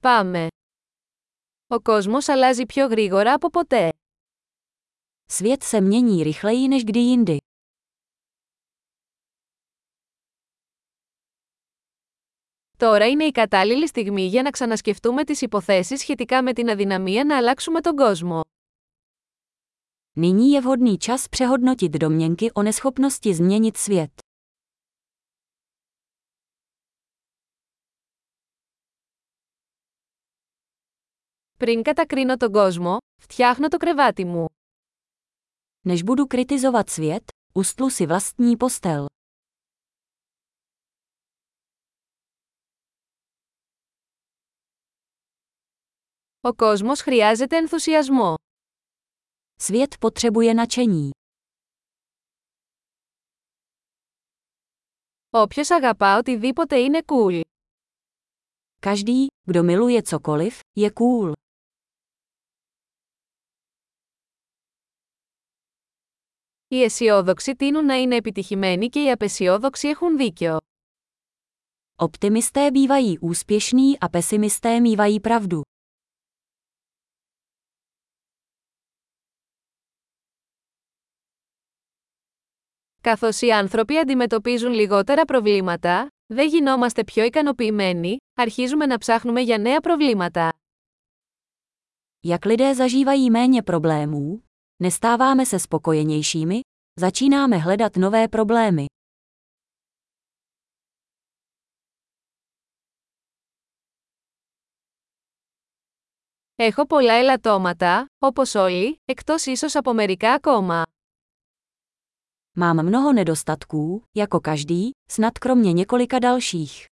Πάμε. Ο κόσμος αλλάζει πιο γρήγορα από ποτέ. Svět se mění rychleji než kdy jindy. Τώρα είναι η κατάλληλη στιγμή για να ξανασκεφτούμε τις υποθέσεις σχετικά με την αδυναμία να αλλάξουμε τον κόσμο. Nyní je vhodný čas přehodnotit domněnky o neschopnosti změnit svět. Πριν κατακρίνω τον κόσμο, φτιάχνω το κρεβάτι μου. Než budu kritizovat svět, ustlu si vlastní postel. Ο κόσμος χρειάζεται ενθουσιασμό. Svět potřebuje nadšení. Όποιος αγαπά οτιδήποτε είναι cool. Každý, kdo miluje cokoliv, je cool. Οι αισιόδοξοι τείνουν να είναι επιτυχημένοι και οι απεσιόδοξοι έχουν δίκιο. Optimisté bývají úspěšní a pesimisté mývají pravdu. Καθώς οι άνθρωποι αντιμετωπίζουν λιγότερα προβλήματα, δεν γινόμαστε πιο ικανοποιημένοι, αρχίζουμε να ψάχνουμε για νέα προβλήματα. Jak lidé zažívají méně problémů, nestáváme se spokojenějšími, začínáme hledat nové problémy. Έχω πολλά ελαττώματα, όπως όλοι, εκτός ίσως από μερικά ακόμα. Mám mnoho nedostatků, jako každý, snad kromě několika dalších.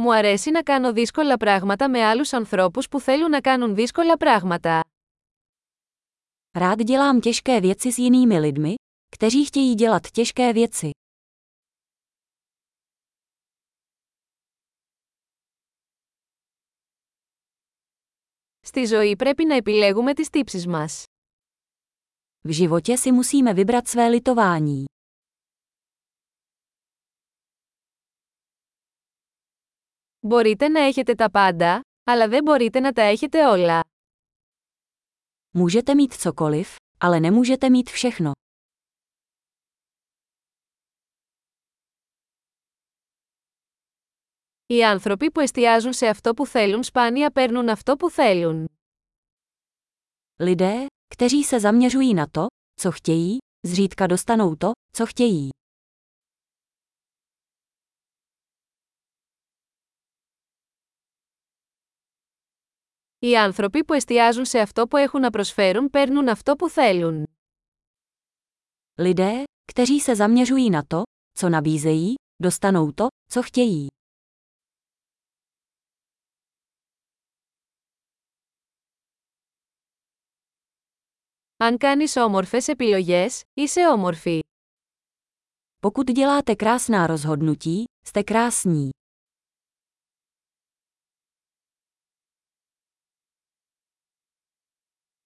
Μου αρέσει να κάνω δύσκολα πράγματα με άλλους ανθρώπους που θέλουν να κάνουν δύσκολα πράγματα. Rád dělám těžké věci s jinými lidmi, kteří chtějí dělat těžké věci. Στη ζωή πρέπει να επιλέγουμε τις τύψεις μας. V životě si musíme vybrat své litování. Μπορείτε να έχετε τα πάντα, αλλά δεν μπορείτε να τα έχετε όλα. Můžete mít cokoliv, ale nemůžete mít všechno. Οι άνθρωποι που εστιάζουν σε αυτό που θέλουν σπάνια παίρνουν αυτό που θέλουν. Lidé, kteří se zaměřují na to, co chtějí, zřídka dostanou to, co chtějí. Οι άνθρωποι που εστιάζουν σε αυτό που έχουν να προσφέρουν παίρνουν αυτό που θέλουν. Lidé, kteří se zaměřují na to, co nabízejí, dostanou to, co chtějí. Αν κάνεις όμορφες επιλογές, είσαι όμορφη. Pokud děláte krásná rozhodnutí, jste krásní.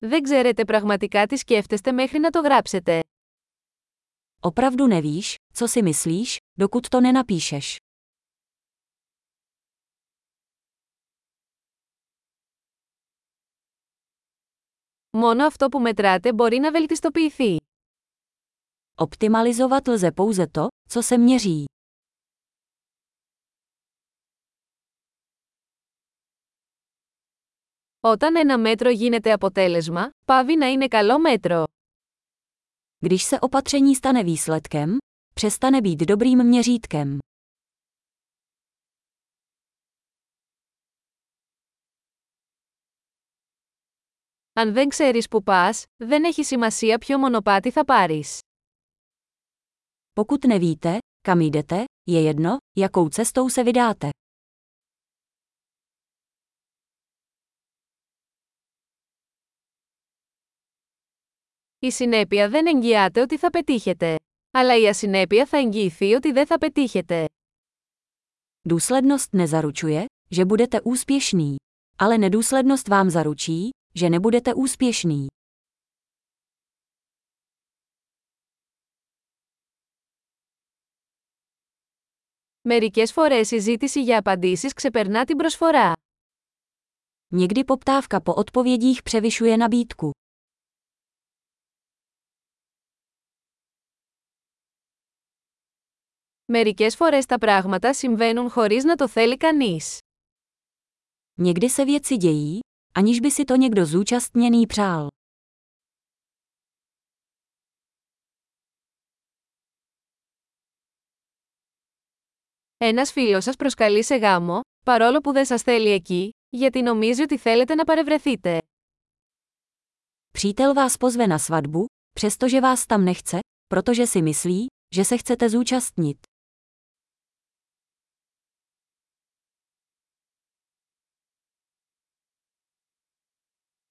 Δεν ξέρετε πραγματικά τι σκέφτεστε μέχρι να το γράψετε. Opravdu nevíš, co si myslíš, dokud to nenapíšeš. Μόνο αυτό που μετράτε μπορεί να βελτιστοποιηθεί. Optimalizovat lze pouze to, co se měří. Όταν ένα μέτρο γίνεται αποτέλεσμα, πάβει να είναι καλό μέτρο. Když se opatření stane výsledkem, přestane být dobrým měřítkem. Αν δεν ξέρεις που πας, δεν έχει σημασία ποιο μονοπάτι θα πάρεις. Pokud nevíte, kam jdete, je jedno, jakou cestou se vydáte. Η συνέπεια δεν εγγυάται ότι θα πετύχετε. Αλλά η ασυνέπεια θα εγγυηθεί ότι δεν θα πετύχετε. Důslednost nezaručuje, že budete úspěšný. Ale nedůslednost vám zaručí, že nebudete úspěšný. Μερικές φορές η ζήτηση για απαντήσεις ξεπερνά την προσφορά. Někdy poptávka po odpovědích převyšuje nabídku. Μερικές φορές τα πράγματα συμβαίνουν χωρίς να το θέλει κανείς. Někdy se věci dějí, aniž by si to někdo zúčastněný přál. Ένας φίλος σας προσκαλεί σε γάμο, παρόλο που δεν σας θέλει εκεί, γιατί νομίζει ότι θέλετε να παρευρεθείτε. Přítel vás pozve na svatbu, přestože vás tam nechce, protože si myslí, že se chcete zúčastnit.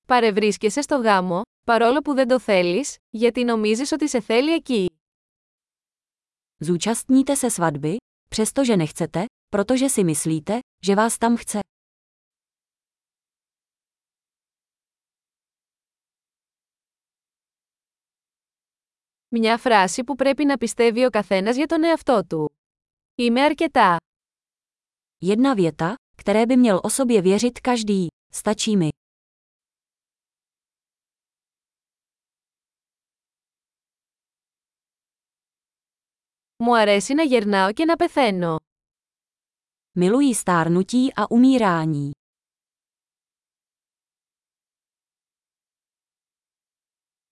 Παρευρίσκεσαι στο γάμο, παρόλο που δεν το θέλεις, γιατί νομίζεις ότι σε θέλει εκεί. Zúčastníte se svatby, přestože nechcete, protože si myslíte, že vás tam chce. Μια φράση που πρέπει να πιστεύει ο καθένας για τον εαυτό του. Είμαι αρκετά. Jedna věta, které by měl o sobě věřit každý. Stačí mi. Μου αρέσει να γερνάω και να πεθαίνω. Miluji stárnutí a umírání.